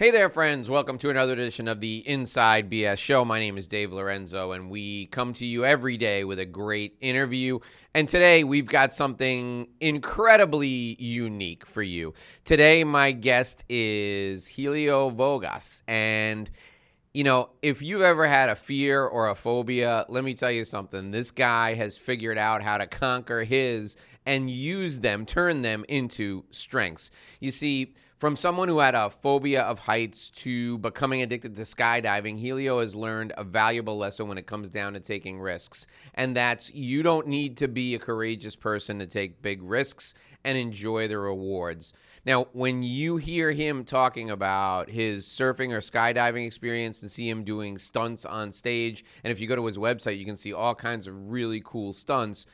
Hey there, friends. Welcome to another edition of the Inside BS Show. My name is Dave Lorenzo, and we come to you every day with a great interview. And today we've got something incredibly unique for you. Today, my guest is Helio Vogas. And, you know, if you've ever had a fear or a phobia, let me tell you something. This guy has figured out how to conquer his and use them, turn them into strengths. You see, from someone who had a phobia of heights to becoming addicted to skydiving, Helio has learned a valuable lesson when it comes down to taking risks. And that's you don't need to be a courageous person to take big risks and enjoy the rewards. Now, when you hear him talking about his surfing or skydiving experience and see him doing stunts on stage, and if you go to his website, you can see all kinds of really cool stunts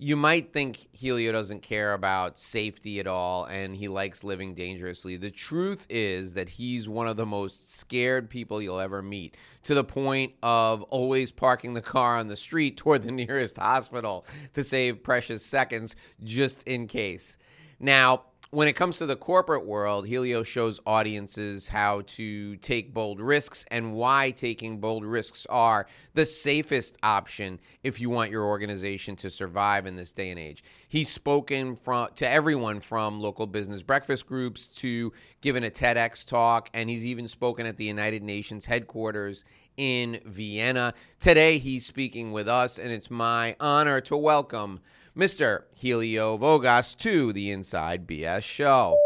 you might think Helio doesn't care about safety at all and he likes living dangerously. The truth is that he's one of the most scared people you'll ever meet, to the point of always parking the car on the street toward the nearest hospital to save precious seconds just in case. Now, when it comes to the corporate world, Helio shows audiences how to take bold risks and why taking bold risks are the safest option if you want your organization to survive in this day and age. He's spoken from to everyone from local business breakfast groups to giving a TEDx talk, and he's even spoken at the United Nations headquarters in Vienna. Today, he's speaking with us, and it's my honor to welcome Mr. Helio Vogas to the Inside BS Show.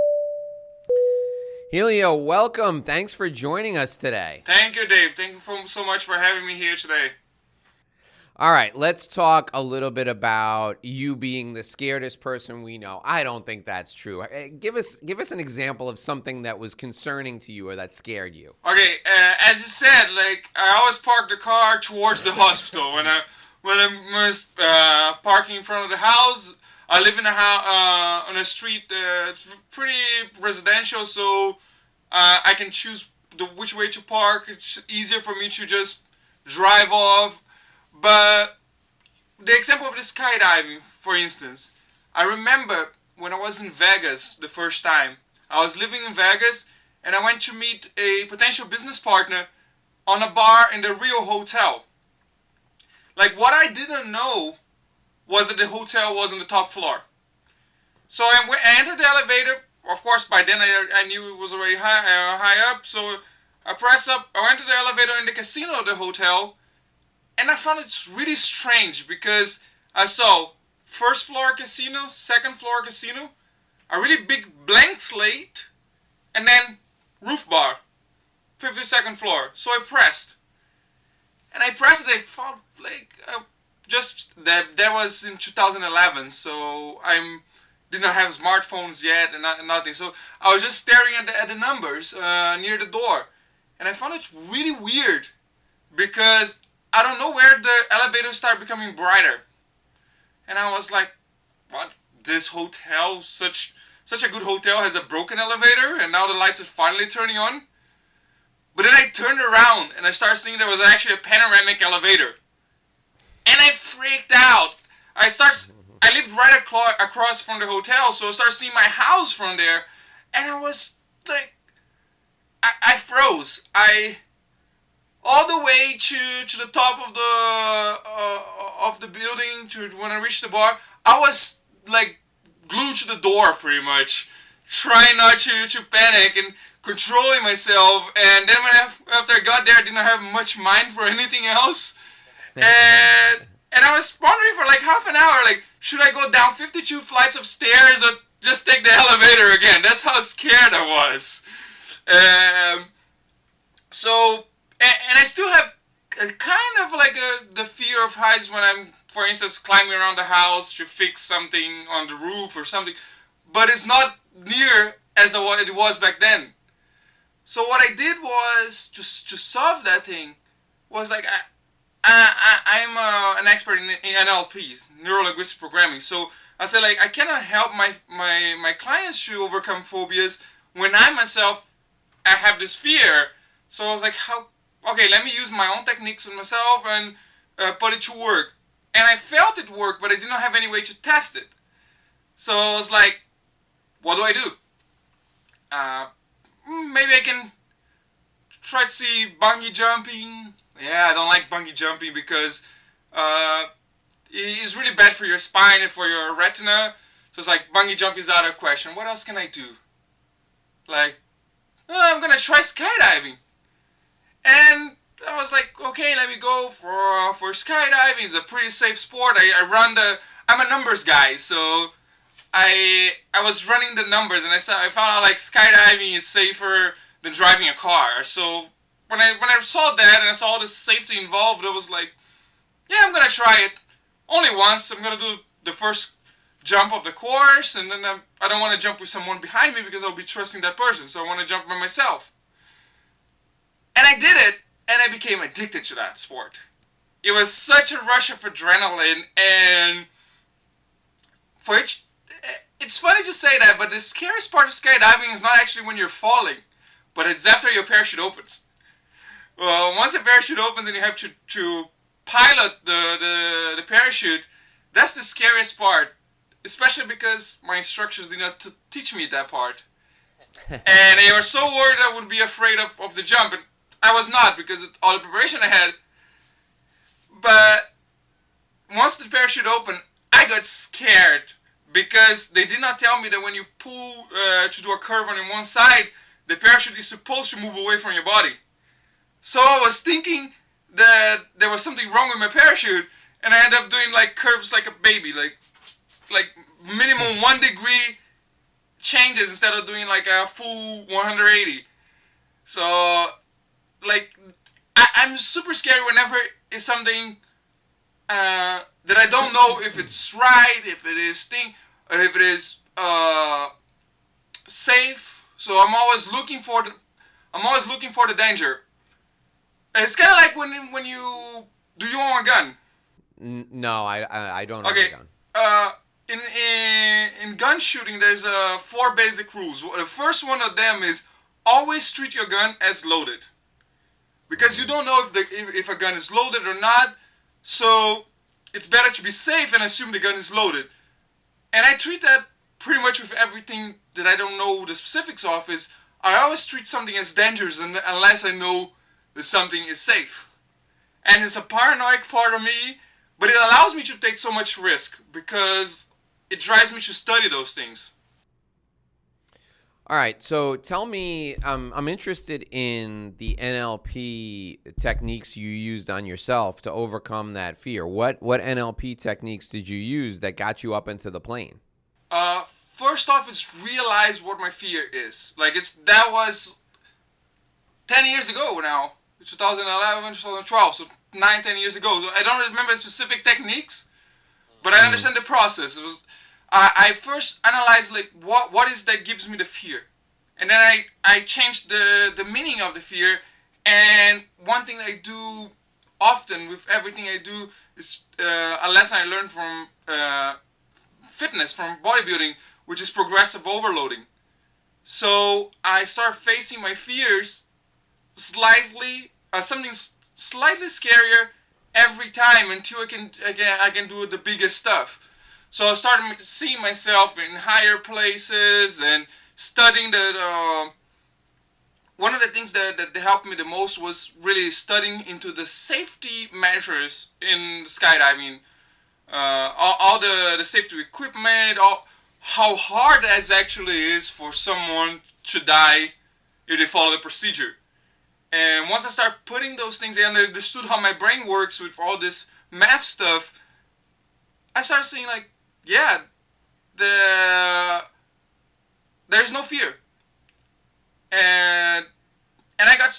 Helio, welcome. Thanks for joining us today. Thank you, Dave. Thank you so much for having me here today. All right, let's talk a little bit about you being the scaredest person we know. I don't think that's true. Uh, give us give us an example of something that was concerning to you or that scared you. Okay, uh, as you said, like I always park the car towards the hospital when I when I'm uh, parking in front of the house. I live in a house uh, on a street that's pretty residential, so uh, I can choose the which way to park. It's easier for me to just drive off. But the example of the skydiving, for instance, I remember when I was in Vegas the first time. I was living in Vegas and I went to meet a potential business partner on a bar in the Rio Hotel. Like what I didn't know was that the hotel was on the top floor. So I, entered the elevator. Of course, by then I, I knew it was already high, uh, high up. So I pressed up. I went to the elevator in the casino of the hotel, and I found it really strange because I saw first floor casino, second floor casino, a really big blank slate, and then roof bar, 52nd floor. So I pressed and I pressed. I found like uh, just that that was in 2011, so I'm did not have smartphones yet and not, nothing. So I was just staring at the, at the numbers uh, near the door, and I found it really weird because I don't know where the elevator started becoming brighter, and I was like, "What? This hotel, such such a good hotel, has a broken elevator, and now the lights are finally turning on." But then I turned around and I started seeing there was actually a panoramic elevator. Freaked out. I start I lived right across from the hotel, so I started seeing my house from there. And I was like I, I froze. I all the way to to the top of the uh, of the building to when I reached the bar, I was like glued to the door pretty much, trying not to to panic and controlling myself. And then when I, after I got there, I didn't have much mind for anything else. And and I was wondering for like half an hour, like, should I go down 52 flights of stairs or just take the elevator again? That's how scared I was. Um, so, and, and I still have a, kind of like a, the fear of heights when I'm, for instance, climbing around the house to fix something on the roof or something. But it's not near as it was back then. So what I did was just to solve that thing was like I, I, I am uh, an expert in, in NLP, neuro linguistic programming. So I said like I cannot help my my my clients to overcome phobias when I myself I have this fear. So I was like, how? Okay, let me use my own techniques on myself and uh, put it to work. And I felt it work, but I did not have any way to test it. So I was like, what do I do? Uh, maybe I can try to see bungee jumping. Yeah, I don't like bungee jumping because uh, it's really bad for your spine and for your retina. So it's like bungee jumping is out of question. What else can I do? Like, oh, I'm gonna try skydiving. And I was like, okay, let me go for uh, for skydiving. It's a pretty safe sport. I, I run the. I'm a numbers guy, so I I was running the numbers, and I saw I found out like skydiving is safer than driving a car. So when I when I saw that and I saw all the safety involved, I was like, yeah, I'm gonna try it. Only once. I'm gonna do the first jump of the course, and then I'm, I do not want to jump with someone behind me because I'll be trusting that person. So I want to jump by myself. And I did it, and I became addicted to that sport. It was such a rush of adrenaline, and for each, it's funny to say that, but the scariest part of skydiving is not actually when you're falling, but it's after your parachute opens. Well, once the parachute opens and you have to, to pilot the, the, the parachute, that's the scariest part especially because my instructors did not t- teach me that part. and they were so worried I would be afraid of, of the jump, and I was not because of all the preparation I had. But once the parachute opened, I got scared because they did not tell me that when you pull uh, to do a curve on one side, the parachute is supposed to move away from your body. So I was thinking that there was something wrong with my parachute, and I ended up doing like curves like a baby, like like minimum one degree changes instead of doing like a full 180. So like I, am super scared whenever it's something uh, that I don't know if it's right, if it is thing, if it is uh, safe. So I'm always looking for the I'm always looking for the danger. It's kind of like when when you do you own a gun? No, I I, I don't okay. own a gun. Uh, in, in in gun shooting, there's uh, four basic rules. The first one of them is always treat your gun as loaded, because you don't know if the if, if a gun is loaded or not. So it's better to be safe and assume the gun is loaded. And I treat that pretty much with everything that I don't know the specifics of. Is I always treat something as dangerous unless I know that something is safe. And it's a paranoid part of me, but it allows me to take so much risk because it drives me to study those things. All right, so tell me, um, I'm interested in the NLP techniques you used on yourself to overcome that fear. What what NLP techniques did you use that got you up into the plane? Uh, first off, is realize what my fear is. Like it's that was ten years ago now, 2011, 2012, so nine, ten years ago. So I don't remember specific techniques, but I mm. understand the process. It was I, I first analyze like what what is that gives me the fear, and then I I change the the meaning of the fear. And one thing I do often with everything I do is uh, a lesson I learned from uh, fitness, from bodybuilding, which is progressive overloading. So I start facing my fears slightly, uh, something slightly scarier every time until I can, again I can do the biggest stuff. So I started seeing myself in higher places and studying the. Uh, one of the things that, that helped me the most was really studying into the safety measures in skydiving. Uh, all, all the, the safety equipment, all, how hard it actually is for someone to die if they follow the procedure. And once I started putting those things in, I understood how my brain works with all this math stuff. I started seeing like, yeah, the there's no fear, and and I got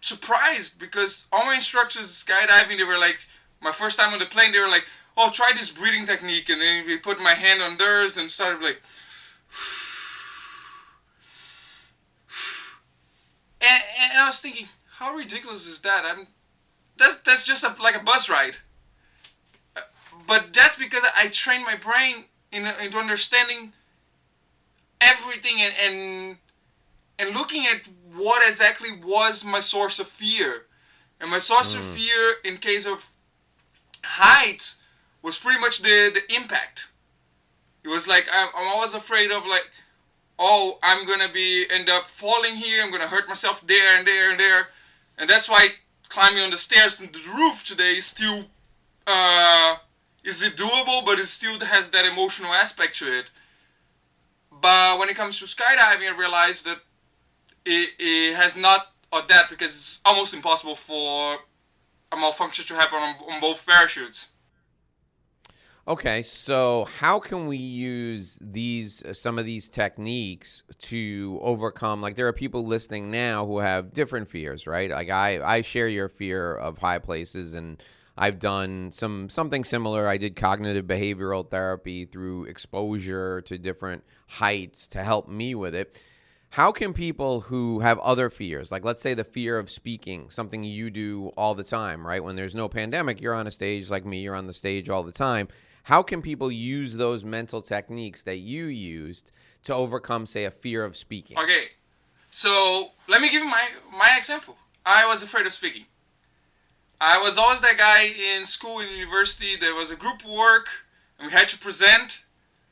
surprised because all my instructors skydiving they were like my first time on the plane they were like oh try this breathing technique and then we put my hand on theirs and started like and, and I was thinking how ridiculous is that I'm that's that's just a, like a bus ride but that's because I trained my brain in, into understanding everything and, and and looking at what exactly was my source of fear. And my source mm. of fear in case of heights was pretty much the, the impact. It was like I'm, I'm always afraid of like, oh, I'm gonna be end up falling here. I'm gonna hurt myself there and there and there. and that's why climbing on the stairs and the roof today is still uh, is it doable, but it still has that emotional aspect to it. But when it comes to skydiving, I realized that it, it has not or that because it's almost impossible for a malfunction to happen on, on both parachutes. Okay, so how can we use these uh, some of these techniques to overcome like there are people listening now who have different fears, right? Like I I share your fear of high places and I've done some something similar. I did cognitive behavioral therapy through exposure to different heights to help me with it. How can people who have other fears, like let's say the fear of speaking, something you do all the time, right? When there's no pandemic, you're on a stage like me, you're on the stage all the time how can people use those mental techniques that you used to overcome, say, a fear of speaking? Okay, so let me give you my my example. I was afraid of speaking. I was always that guy in school and university. There was a group work, and we had to present.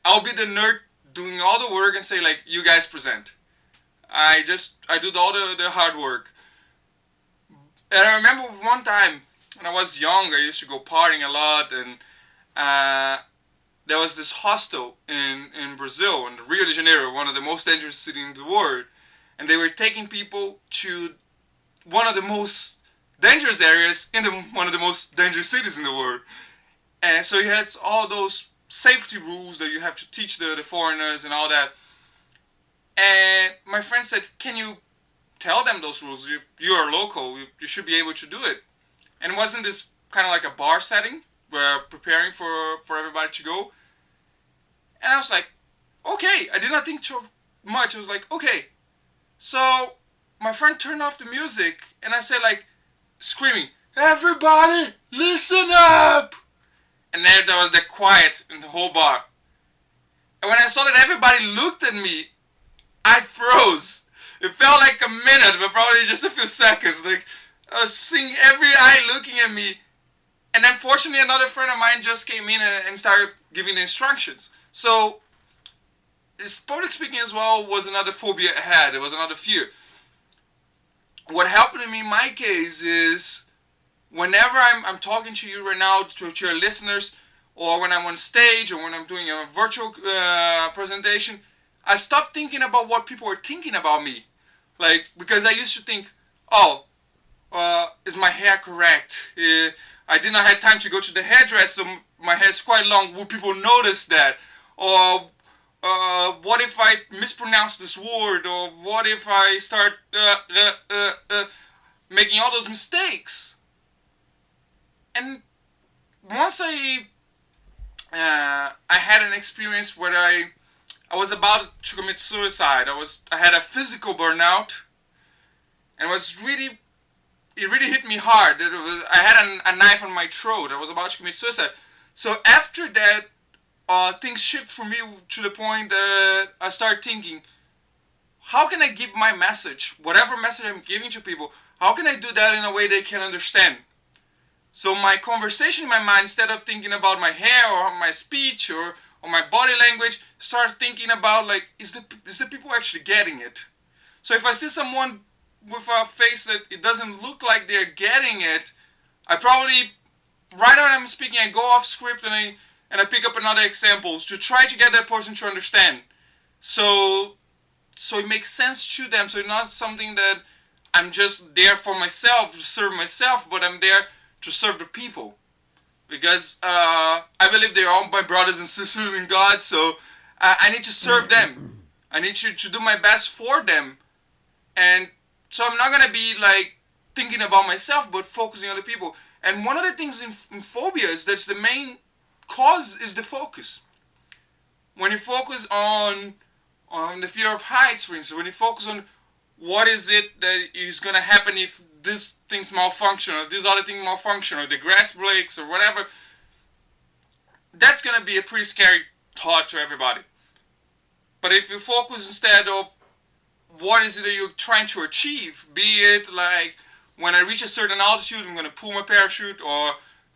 I'll be the nerd doing all the work and say like, "You guys present." I just I did all the, the hard work. And I remember one time when I was young, I used to go partying a lot and uh, there was this hostel in, in Brazil, in Rio de Janeiro, one of the most dangerous cities in the world. And they were taking people to one of the most dangerous areas in the, one of the most dangerous cities in the world. And so he has all those safety rules that you have to teach the, the foreigners and all that. And my friend said, Can you tell them those rules? You, you are local, you, you should be able to do it. And wasn't this kind of like a bar setting? Were preparing for for everybody to go, and I was like, okay. I did not think too much. I was like, okay. So my friend turned off the music, and I said like, screaming, everybody, listen up. And then there was the quiet in the whole bar. And when I saw that everybody looked at me, I froze. It felt like a minute, but probably just a few seconds. Like I was seeing every eye looking at me, and then fortunately another friend of mine just came in and started giving the instructions. So this public speaking as well was another phobia I had. It was another fear. What happened to me in my case is whenever I'm, I'm talking to you right now, to, to your listeners, or when I'm on stage, or when I'm doing a virtual uh, presentation, I stopped thinking about what people were thinking about me. Like, because I used to think, oh, uh, is my hair correct? Uh, I did not have time to go to the hairdresser. My hair is quite long. Will people notice that? Or uh, what if I mispronounce this word? Or what if I start uh, uh, uh, uh making all those mistakes? And once I uh, I had an experience where I I was about to commit suicide. I was I had a physical burnout, and was really it really hit me hard. Was, I had a, a, knife on my throat. I was about to commit suicide. So after that, uh, things shift for me to the point that I start thinking, how can I give my message, whatever message I'm giving to people, how can I do that in a way they can understand? So my conversation in my mind, instead of thinking about my hair or my speech or, or my body language, starts thinking about like, is the is the people actually getting it? So if I see someone with a face that it doesn't look like they're getting it, I probably right when I'm speaking I go off script and I and I pick up another examples to try to get that person to understand. So so it makes sense to them. So it's not something that I'm just there for myself to serve myself, but I'm there to serve the people. Because uh, I believe they're all my brothers and sisters in God, so I, I need to serve them. I need to, to do my best for them. And so I'm not gonna be like thinking about myself, but focusing on the people. And one of the things in, in phobias that's the main cause is the focus. When you focus on on the fear of heights, for instance, when you focus on what is it that is gonna happen if this thing's malfunction or this other thing malfunction or the grass breaks or whatever, that's gonna be a pretty scary thought to everybody. But if you focus instead of what is it that you're trying to achieve? Be it like when I reach a certain altitude, I'm to pull my parachute, or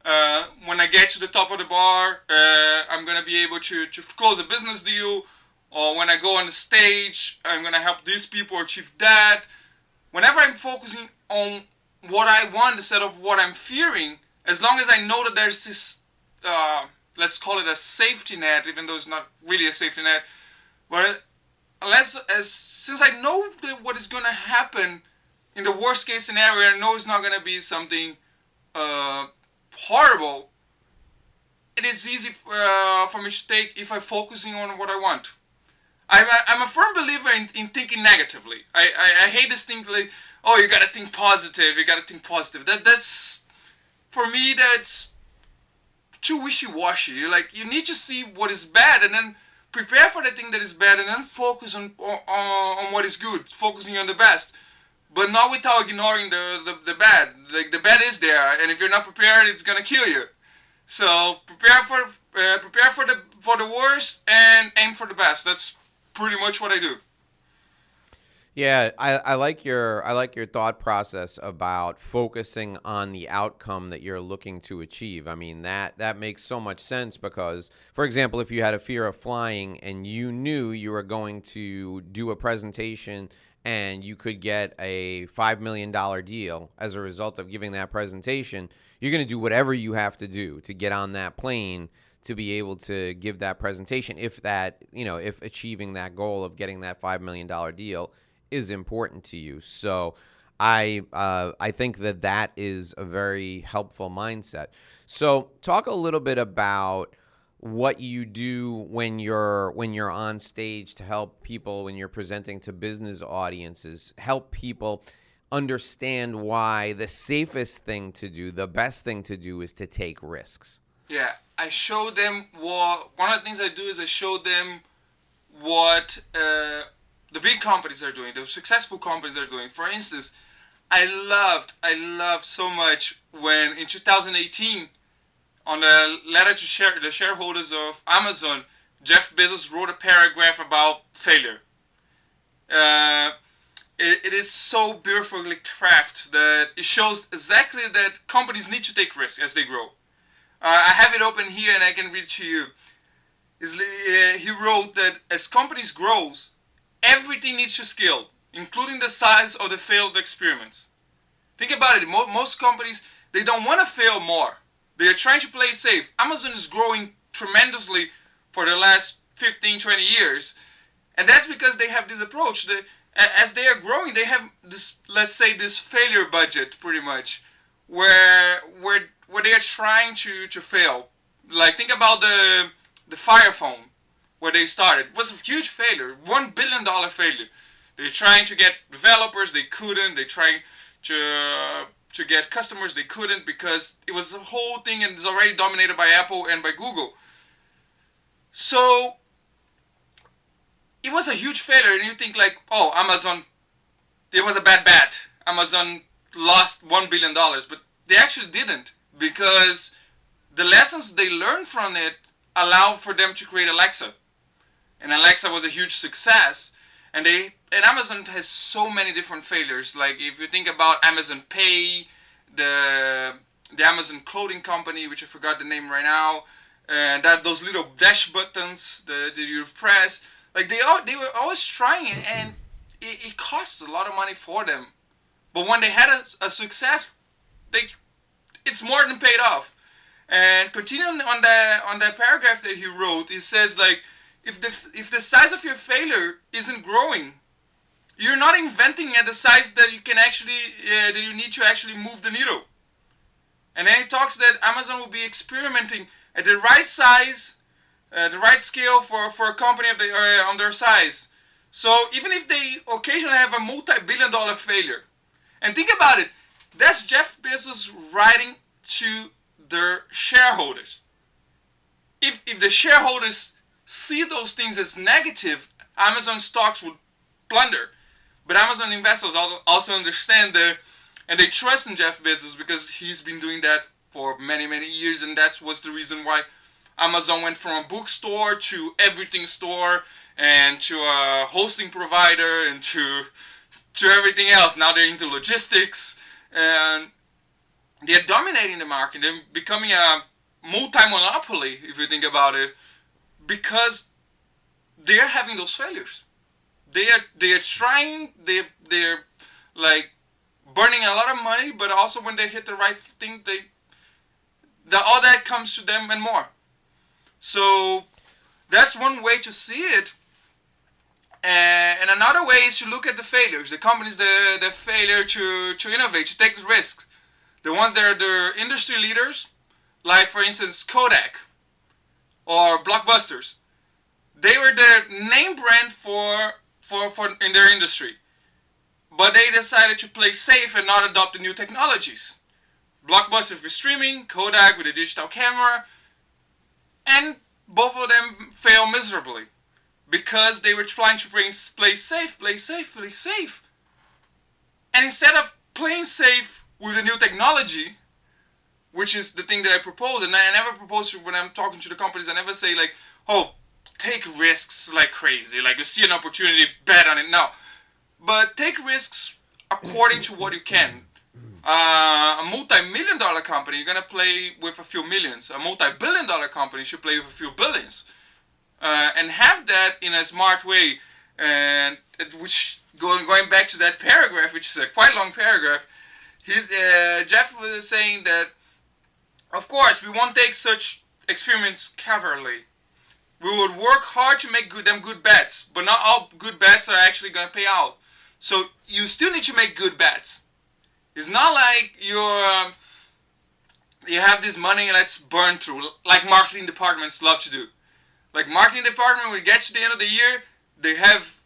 uh, when I get to the top of the bar, uh, I'm to be able to, to close a business deal, or when I go on the stage, I'm to help these people achieve that. Whenever I'm focusing on what I want instead of what I'm fearing, as long as I know that there's this, uh, let's call it a safety net, even though it's not really a safety net, but unless as since I know that what is gonna happen in the worst case scenario, I know it's not gonna be something uh, horrible. It is easy uh, for me to take if I'm focusing on what I want. I'm a, I'm a firm believer in, in thinking negatively. I, I, I hate this thing like, oh, you gotta think positive, you gotta think positive. That that's for me that's too wishy-washy. You're like you need to see what is bad and then prepare for the thing that is bad and then focus on on, on what is good, focusing on the best. But not without ignoring the, the, the bad. Like the bad is there, and if you're not prepared, it's gonna kill you. So prepare for uh, prepare for the for the worst and aim for the best. That's pretty much what I do. Yeah, I, I like your I like your thought process about focusing on the outcome that you're looking to achieve. I mean that that makes so much sense because, for example, if you had a fear of flying and you knew you were going to do a presentation and you could get a five million dollar deal as a result of giving that presentation, you're going to do whatever you have to do to get on that plane to be able to give that presentation. If that you know if achieving that goal of getting that five million dollar deal is important to you. So I uh, I think that that is a very helpful mindset. So talk a little bit about what you do when you're when you're on stage to help people when you're presenting to business audiences help people understand why the safest thing to do the best thing to do is to take risks yeah i show them what one of the things i do is i show them what uh, the big companies are doing, the successful companies are doing. For instance, I loved, I loved so much when in 2018, on the letter to share, the shareholders of Amazon, Jeff Bezos wrote a paragraph about failure. Uh, it, it is so beautifully crafted that it shows exactly that companies need to take risks as they grow. Uh, I have it open here and I can read to you. Uh, he wrote that as companies grows, everything needs to scale, including the size of the failed experiments. Think about it. Most companies they don't want to fail more. They are trying to play safe. Amazon is growing tremendously for the last 15, 20 years, and that's because they have this approach. That as they are growing, they have this, let's say, this failure budget, pretty much, where where where they are trying to to fail. Like think about the the Fire Phone where they started was a huge failure, one billion dollar failure. They're trying to get developers, they couldn't. They tried to to get customers, they couldn't because it was a whole thing and it's already dominated by Apple and by Google. So it was a huge failure, and you think like, oh, Amazon, it was a bad bet. Amazon lost one billion dollars, but they actually didn't because the lessons they learned from it allowed for them to create Alexa and Alexa was a huge success. And they and Amazon has so many different failures. Like if you think about Amazon Pay, the the Amazon clothing company, which I forgot the name right now, and that those little dash buttons that, that you press, like they all they were always trying it, and it, it costs a lot of money for them. But when they had a, a success, they it's more than paid off. And continuing on the on the paragraph that he wrote, it says like if the if the size of your failure isn't growing, you're not inventing at the size that you can actually uh, that you need to actually move the needle. And then he talks that Amazon will be experimenting at the right size, uh, the right scale for, for a company of the, uh, on their size. So even if they occasionally have a multi-billion dollar failure, and think about it, that's Jeff Bezos writing to their shareholders. If, if the shareholders see those things as negative, Amazon stocks would plunder. But Amazon investors also understand that, and they trust in Jeff Bezos because he's been doing that for many, many years, and that was the reason why Amazon went from a bookstore to everything store and to a hosting provider and to to everything else. Now they're into logistics and they're dominating the market. They're becoming a multi-monopoly if you think about it because they're having those failures. They are they are trying. They they're like burning a lot of money, but also when they hit the right thing, they the, all that comes to them and more. So that's one way to see it. And another way is to look at the failures, the companies the the failure to to innovate, to take risks, the ones that are the industry leaders, like for instance Kodak or Blockbusters. They were the name brand for for for in their industry, but they decided to play safe and not adopt the new technologies. Blockbuster for streaming, Kodak with a digital camera, and both of them fail miserably because they were trying to bring play safe, play safe, play safe. And instead of playing safe with the new technology, which is the thing that I propose, and I never propose to when I'm talking to the companies, I never say like, oh, take risks like crazy, like you see an opportunity, bet on it. No, but take risks according to what you can. Uh, a multi-million dollar company, you're gonna play with a few millions. A multi-billion dollar company should play with a few billions, uh, and have that in a smart way. And which going going back to that paragraph, which is a quite long paragraph, he's uh, Jeff was saying that, of course, we won't take such experiments cavalierly. We would work hard to make good, them good bets, but not all good bets are actually gonna pay out. So you still need to make good bets it's not like you're um, you have this money and let's burn through like marketing departments love to do. Like marketing department, when it gets to the end of the year, they have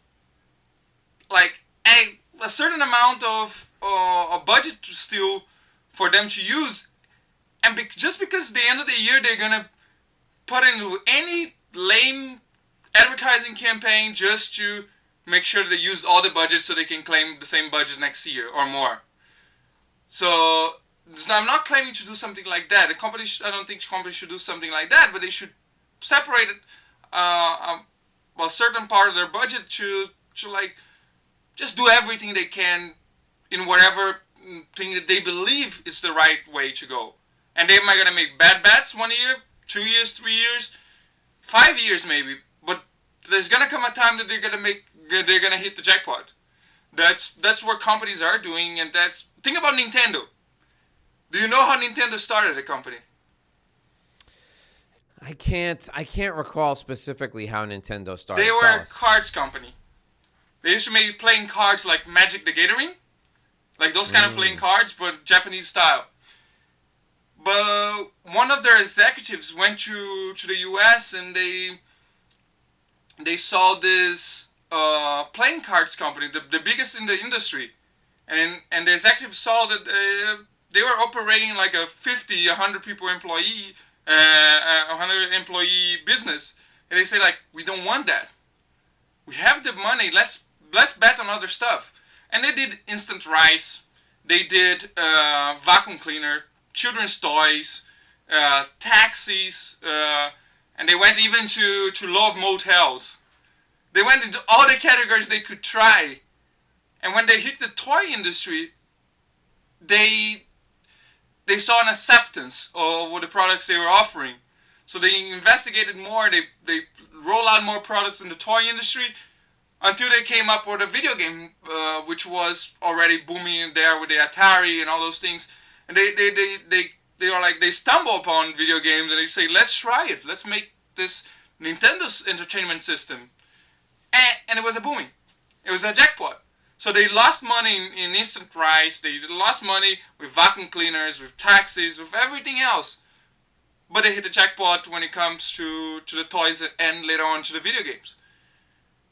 like a, a certain amount of uh, a budget still for them to use, and be, just because the end of the year they're gonna put into any lame advertising campaign just to make sure they use all the budget so they can claim the same budget next year or more. So, I'm not claiming to do something like that. The company, sh- I don't think companies should do something like that, but they should separate uh, um, a certain part of their budget to to like just do everything they can in whatever thing that they believe is the right way to go. And they might gonna make bad bets one year, two years, three years, five years maybe. But there's gonna come a time that they're gonna make they're gonna hit the jackpot. That's that's what companies are doing, and that's think about Nintendo. Do you know how Nintendo started a company? I can't. I can't recall specifically how Nintendo started. They were a cards company. They used to make playing cards like Magic the Gathering, like those kind mm. of playing mm. cards, but Japanese style. But one of their executives went to to the U.S. and they they saw this uh, playing cards company, the, the biggest in the industry, and and the executive saw that uh, they were operating like a 50, 100 people employee, uh, 100 employee business, and they say like, we don't want that. We have the money. Let's let's bet on other stuff. And they did instant rice. They did uh, vacuum cleaner, children's toys, uh, taxis, uh, and they went even to to love motels they went into all the categories they could try. And when they hit the toy industry, they they saw an acceptance of what the products they were offering. So they investigated more, they, they roll out more products in the toy industry until they came up with a video game uh, which was already booming there with the Atari and all those things. And they, they, they, they, they are like, they stumble upon video games and they say, let's try it. Let's make this Nintendo's entertainment system and, and it was a booming. It was a jackpot. So they lost money in, in instant rice. They lost money with vacuum cleaners, with taxis, with everything else. But they hit the jackpot when it comes to, to the toys and later on to the video games.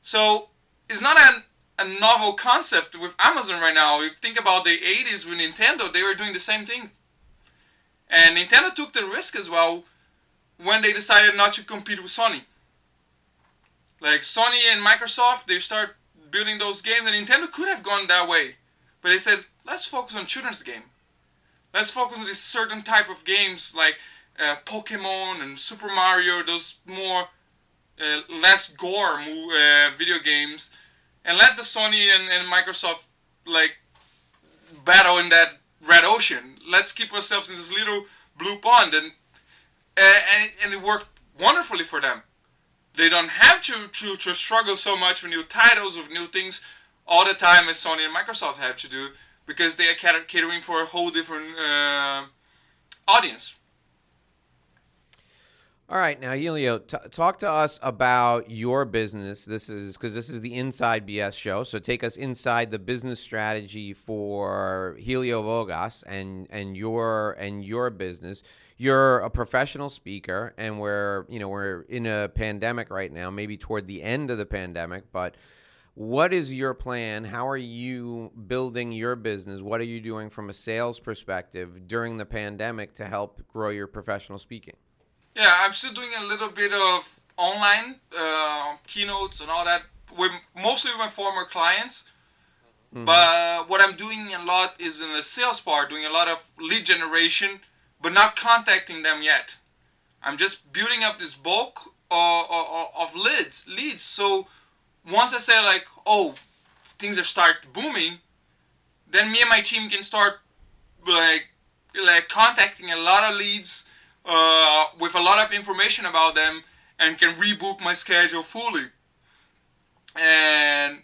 So it's not a, a novel concept with Amazon right now. You think about the 80s with Nintendo, they were doing the same thing. And Nintendo took the risk as well when they decided not to compete with Sony. Like Sony and Microsoft, they start building those games, and Nintendo could have gone that way, but they said, let's focus on children's game. Let's focus on this certain type of games like uh, Pokemon and Super Mario, those more uh, less gore uh, video games, and let the Sony and, and Microsoft like battle in that red ocean. Let's keep ourselves in this little blue pond, and and, it, and it worked wonderfully for them they don't have to, to, to struggle so much with new titles, with new things all the time as Sony and Microsoft have to do. because they are catering for a whole different uh, audience. All right, now Helio, t- talk to us about your business. This is because this is the Inside BS show. So take us inside the business strategy for Helio Vogas and and your and your business. You're a professional speaker, and we're you know we're in a pandemic right now, maybe toward the end of the pandemic. But what is your plan? How are you building your business? What are you doing from a sales perspective during the pandemic to help grow your professional speaking? Yeah, I'm still doing a little bit of online uh, keynotes and all that with mostly with my former clients. Mm-hmm. But what I'm doing a lot is in the sales part, doing a lot of lead generation, but not contacting them yet. I'm just building up this bulk of, of, of leads, leads. So once I say like, oh, things are start booming, then me and my team can start like like contacting a lot of leads uh, with a lot of information about them and can rebook my schedule fully. And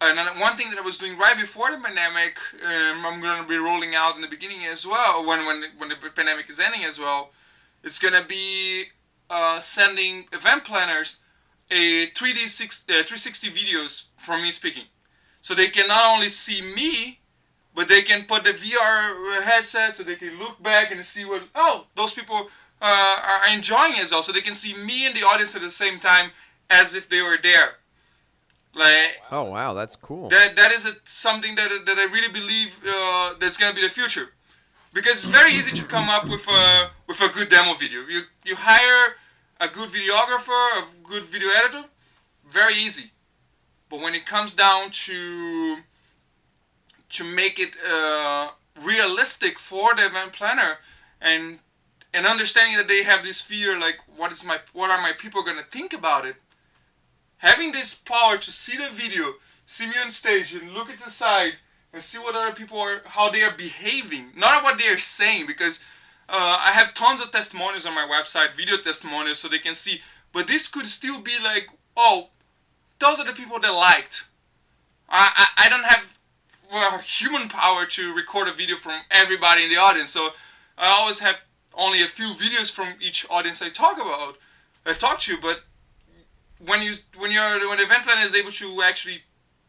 and one thing that I was doing right before the pandemic, um, I'm going to be rolling out in the beginning as well. When when when the pandemic is ending as well, it's going to be uh, sending event planners a 3D six, uh, 360 videos from me speaking, so they can not only see me but they can put the VR headset so they can look back and see what oh those people uh, are enjoying as well, so they can see me and the audience at the same time as if they were there. Like oh wow, that's cool. That that is a, something that that I really believe uh, that's gonna be the future, because it's very easy to come up with a with a good demo video. You you hire a good videographer, a good video editor, very easy. But when it comes down to to make it uh, realistic for the event planner and and understanding that they have this fear like what is my what are my people to think about it? Having this power to see the video see me on stage and look at the side and see what other people are how they are behaving. Not what they are saying because uh, i have tons of testimonials on my website video testimonials so they can see. But this could still be like oh those are the people that liked. I, I, I don't have human power to record a video from everybody in the audience. So I always have only a few videos from each audience I talk about, I talk to. But when you when you're when the event planner is able to actually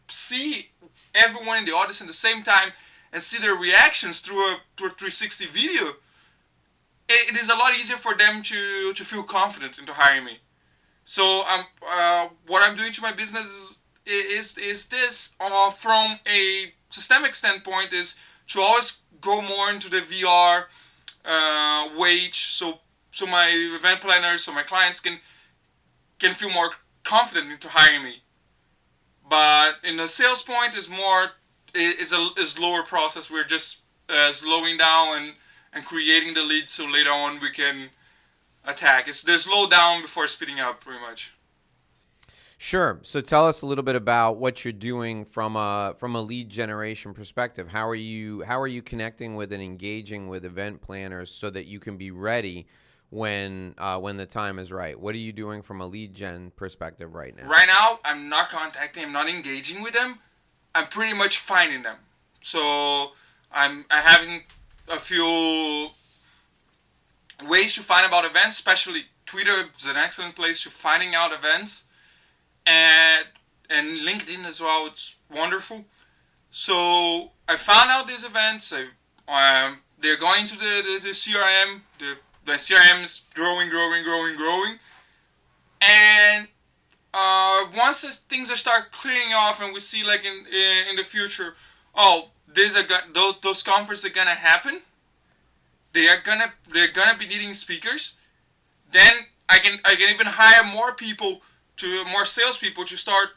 see everyone in the audience at the same time and see their reactions through a, through a 360 video, it, it is a lot easier for them to to feel confident into hiring me. So um, uh, what I'm doing to my business is is is this uh, from a systemic standpoint is to always go more into the VR uh, wage, so so my event planners, so my clients can can feel more confident into hiring me. But in the sales point is more is a is lower process. We're just uh, slowing down and and creating the lead so later on we can attack. It's the slow down before speeding up, pretty much. Sure. So tell us a little bit about what you're doing from a from a lead generation perspective. How are you how are you connecting with and engaging with event planners so that you can be ready when uh, when the time is right? What are you doing from a lead gen perspective right now? Right now, I'm not contacting. I'm not engaging with them. I'm pretty much finding them. So I'm I having a few ways to find about events, especially Twitter is an excellent place to finding out events and and LinkedIn as well. It's wonderful. So I found out these events. I, um, they're going to the, the, the CRM. The, the CRM is growing, growing, growing, growing. And uh, once things are start clearing off, and we see like in in, in the future, oh, these are those, those conferences are gonna happen. They are gonna they're gonna be needing speakers. Then I can I can even hire more people to more salespeople to start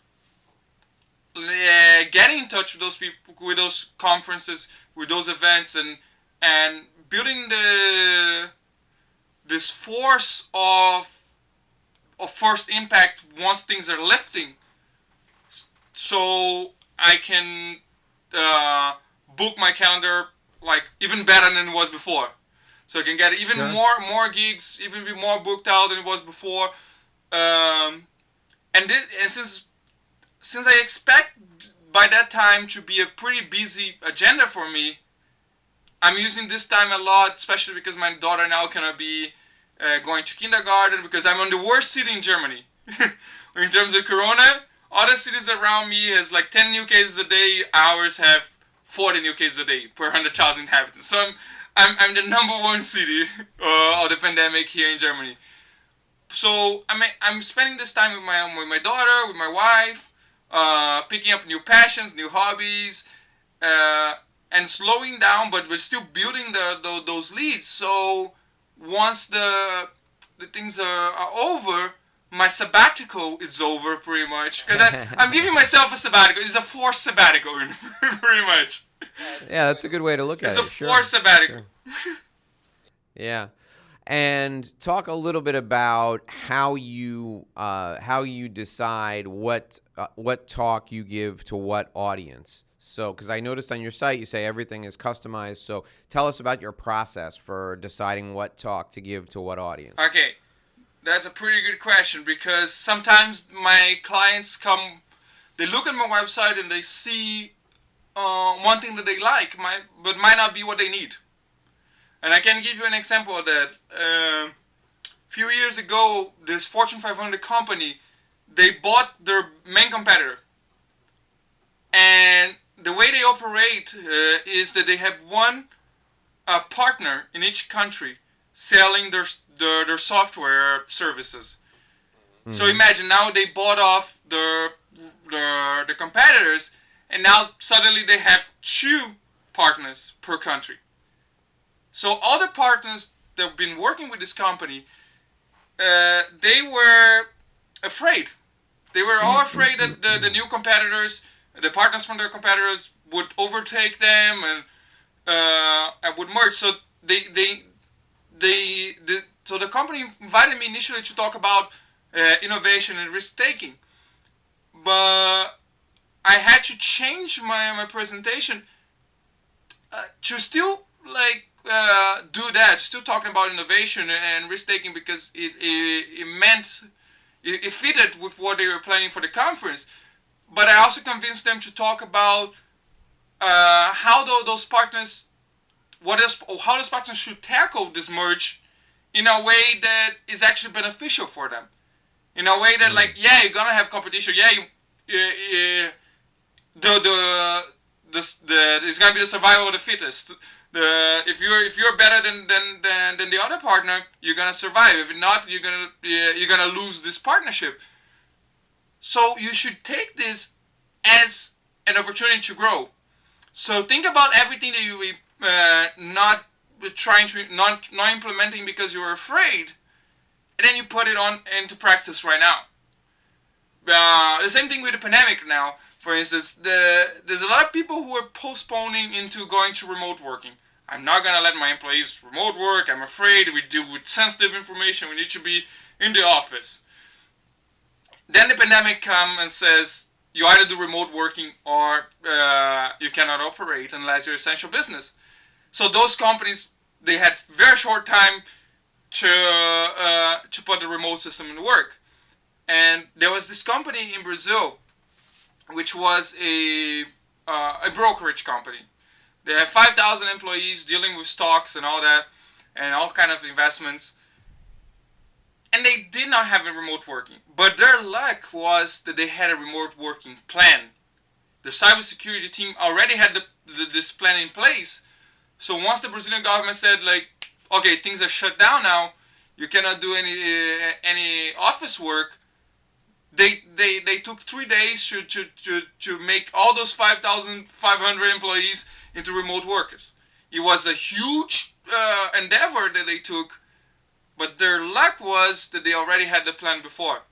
uh, getting in touch with those people, with those conferences, with those events, and and building the this force of of first impact once things are lifting, so I can uh, book my calendar like even better than it was before. So I can get even more more gigs, even be more booked out than it was before. Um, and this, and since since I expect by that time to be a pretty busy agenda for me. I'm using this time a lot, especially because my daughter now cannot be uh, going to kindergarten because I'm on the worst city in Germany in terms of corona. Other cities around me has like 10 new cases a day. Ours have 40 new cases a day per 100,000 inhabitants. So I'm, I'm, I'm the number one city uh, of the pandemic here in Germany. So I'm, I'm spending this time with my, with my daughter, with my wife, uh, picking up new passions, new hobbies, uh, and slowing down, but we're still building the, the, those leads. So once the the things are, are over, my sabbatical is over pretty much because I'm giving myself a sabbatical. It's a forced sabbatical, pretty much. Yeah, that's a good way to look it's at it. It's a forced sure. sabbatical. Sure. yeah, and talk a little bit about how you uh, how you decide what uh, what talk you give to what audience. So, because I noticed on your site you say everything is customized. So, tell us about your process for deciding what talk to give to what audience. Okay, that's a pretty good question because sometimes my clients come, they look at my website and they see uh, one thing that they like, might, but might not be what they need. And I can give you an example of that. Uh, a few years ago, this Fortune 500 company, they bought their main competitor. And the way they operate uh, is that they have one uh, partner in each country selling their their, their software services. Mm-hmm. So imagine now they bought off the the competitors, and now suddenly they have two partners per country. So all the partners that have been working with this company, uh, they were afraid. They were all afraid that the, the new competitors the partners from their competitors would overtake them and uh, and would merge. So they they they the, so the company invited me initially to talk about uh, innovation and risk taking, but I had to change my my presentation uh, to still like uh, do that, still talking about innovation and risk taking because it, it, it meant it, it fitted with what they were planning for the conference but I also convinced them to talk about uh, how those partners, what is, how those partners should tackle this merge in a way that is actually beneficial for them. In a way that, like, yeah, you're gonna have competition. Yeah, you, uh, the the the the it's gonna be the survival of the fittest. The if you're if you're better than than than, than the other partner, you're gonna survive. If not, you're gonna you're gonna lose this partnership. So you should take this as an opportunity to grow. So think about everything that you uh, not trying to not not implementing because you were afraid, and then you put it on into practice right now. Uh, the same thing with the pandemic now. For instance, the, there's a lot of people who are postponing into going to remote working. I'm not gonna let my employees remote work. I'm afraid we deal with sensitive information. We need to be in the office. Then the pandemic comes and says you either do remote working or uh, you cannot operate unless you're essential business. So those companies they had very short time to uh, to put the remote system in work. And there was this company in Brazil, which was a uh, a brokerage company. They have 5,000 employees dealing with stocks and all that, and all kind of investments and they did not have a remote working. But their luck was that they had a remote working plan. The cybersecurity team already had the, the, this plan in place. So once the Brazilian government said like, okay, things are shut down now, you cannot do any uh, any office work. They, they, they took three days to, to, to, to make all those 5,500 employees into remote workers. It was a huge uh, endeavor that they took, but their luck was that they already had the plan before.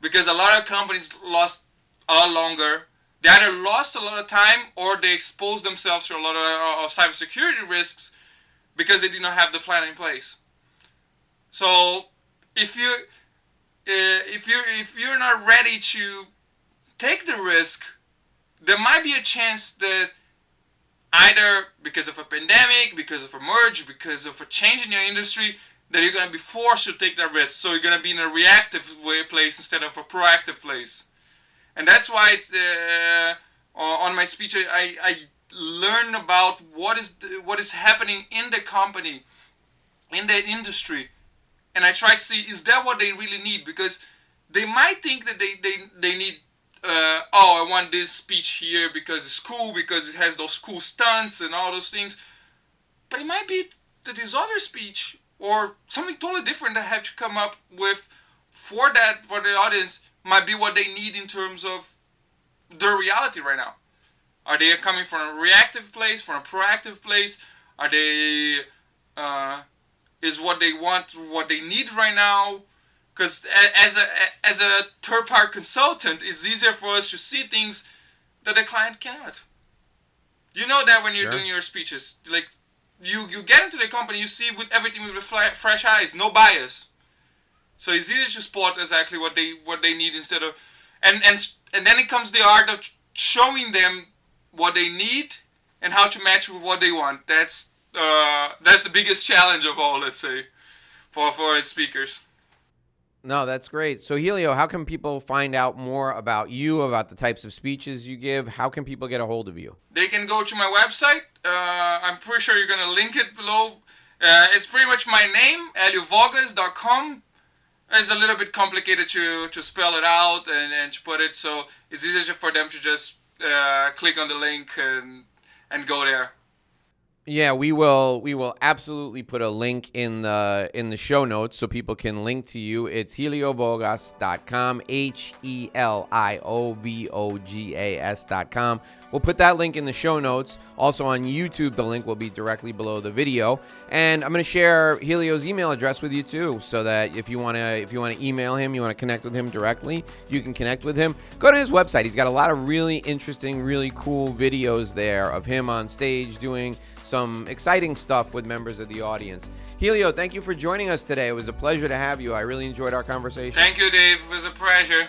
Because a lot of companies lost a lot longer. They either lost a lot of time or they exposed themselves to a lot of, uh, of cybersecurity risks because they did not have the plan in place. So if you uh, if you if you're not ready to take the risk, there might be a chance that either because of a pandemic, because of a merge, because of a change in your industry, that you're going to be forced to take that risk. So you're going to be in a reactive way place instead of a proactive place. And that's why it's, uh, on my speech, I, I learn about what is the, what is happening in the company, in the industry, and I try to see is that what they really need because they might think that they they, they need uh, oh I want this speech here because it's cool because it has those cool stunts and all those things, but it might be that this other speech or something totally different that I have to come up with for that for the audience might be what they need in terms of their reality right now. Are they coming from a reactive place, from a proactive place? Are they uh, is what they want, what they need right now? Because as a as a third party consultant, it's easier for us to see things that the client cannot. You know that when you're sure. doing your speeches, like you you get into the company, you see with everything with fresh eyes, no bias. So it's easier to spot exactly what they what they need instead of, and and and then it comes the art of showing them what they need and how to match with what they want. That's uh, that's the biggest challenge of all, let's say, for for speakers. No, that's great. So Helio, how can people find out more about you, about the types of speeches you give? How can people get a hold of you? They can go to my website. Uh, I'm pretty sure you're gonna link it below. Uh, it's pretty much my name, heliovogas.com. It's a little bit complicated to, to spell it out and, and to put it, so it's easier for them to just uh, click on the link and and go there. Yeah, we will we will absolutely put a link in the in the show notes so people can link to you. It's heliovogas.com, H E L I O V O G A S.com. We'll put that link in the show notes. Also on YouTube, the link will be directly below the video. And I'm going to share Helio's email address with you too, so that if you want to if you want to email him, you want to connect with him directly, you can connect with him. Go to his website. He's got a lot of really interesting, really cool videos there of him on stage doing some exciting stuff with members of the audience. Helio, thank you for joining us today. It was a pleasure to have you. I really enjoyed our conversation. Thank you, Dave. It was a pleasure.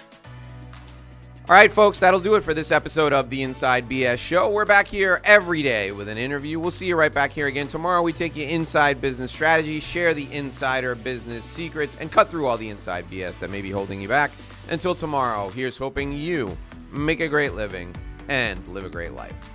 All right, folks, that'll do it for this episode of the Inside BS Show. We're back here every day with an interview. We'll see you right back here again tomorrow. We take you inside business strategy, share the insider business secrets, and cut through all the inside BS that may be holding you back. Until tomorrow, here's hoping you make a great living and live a great life.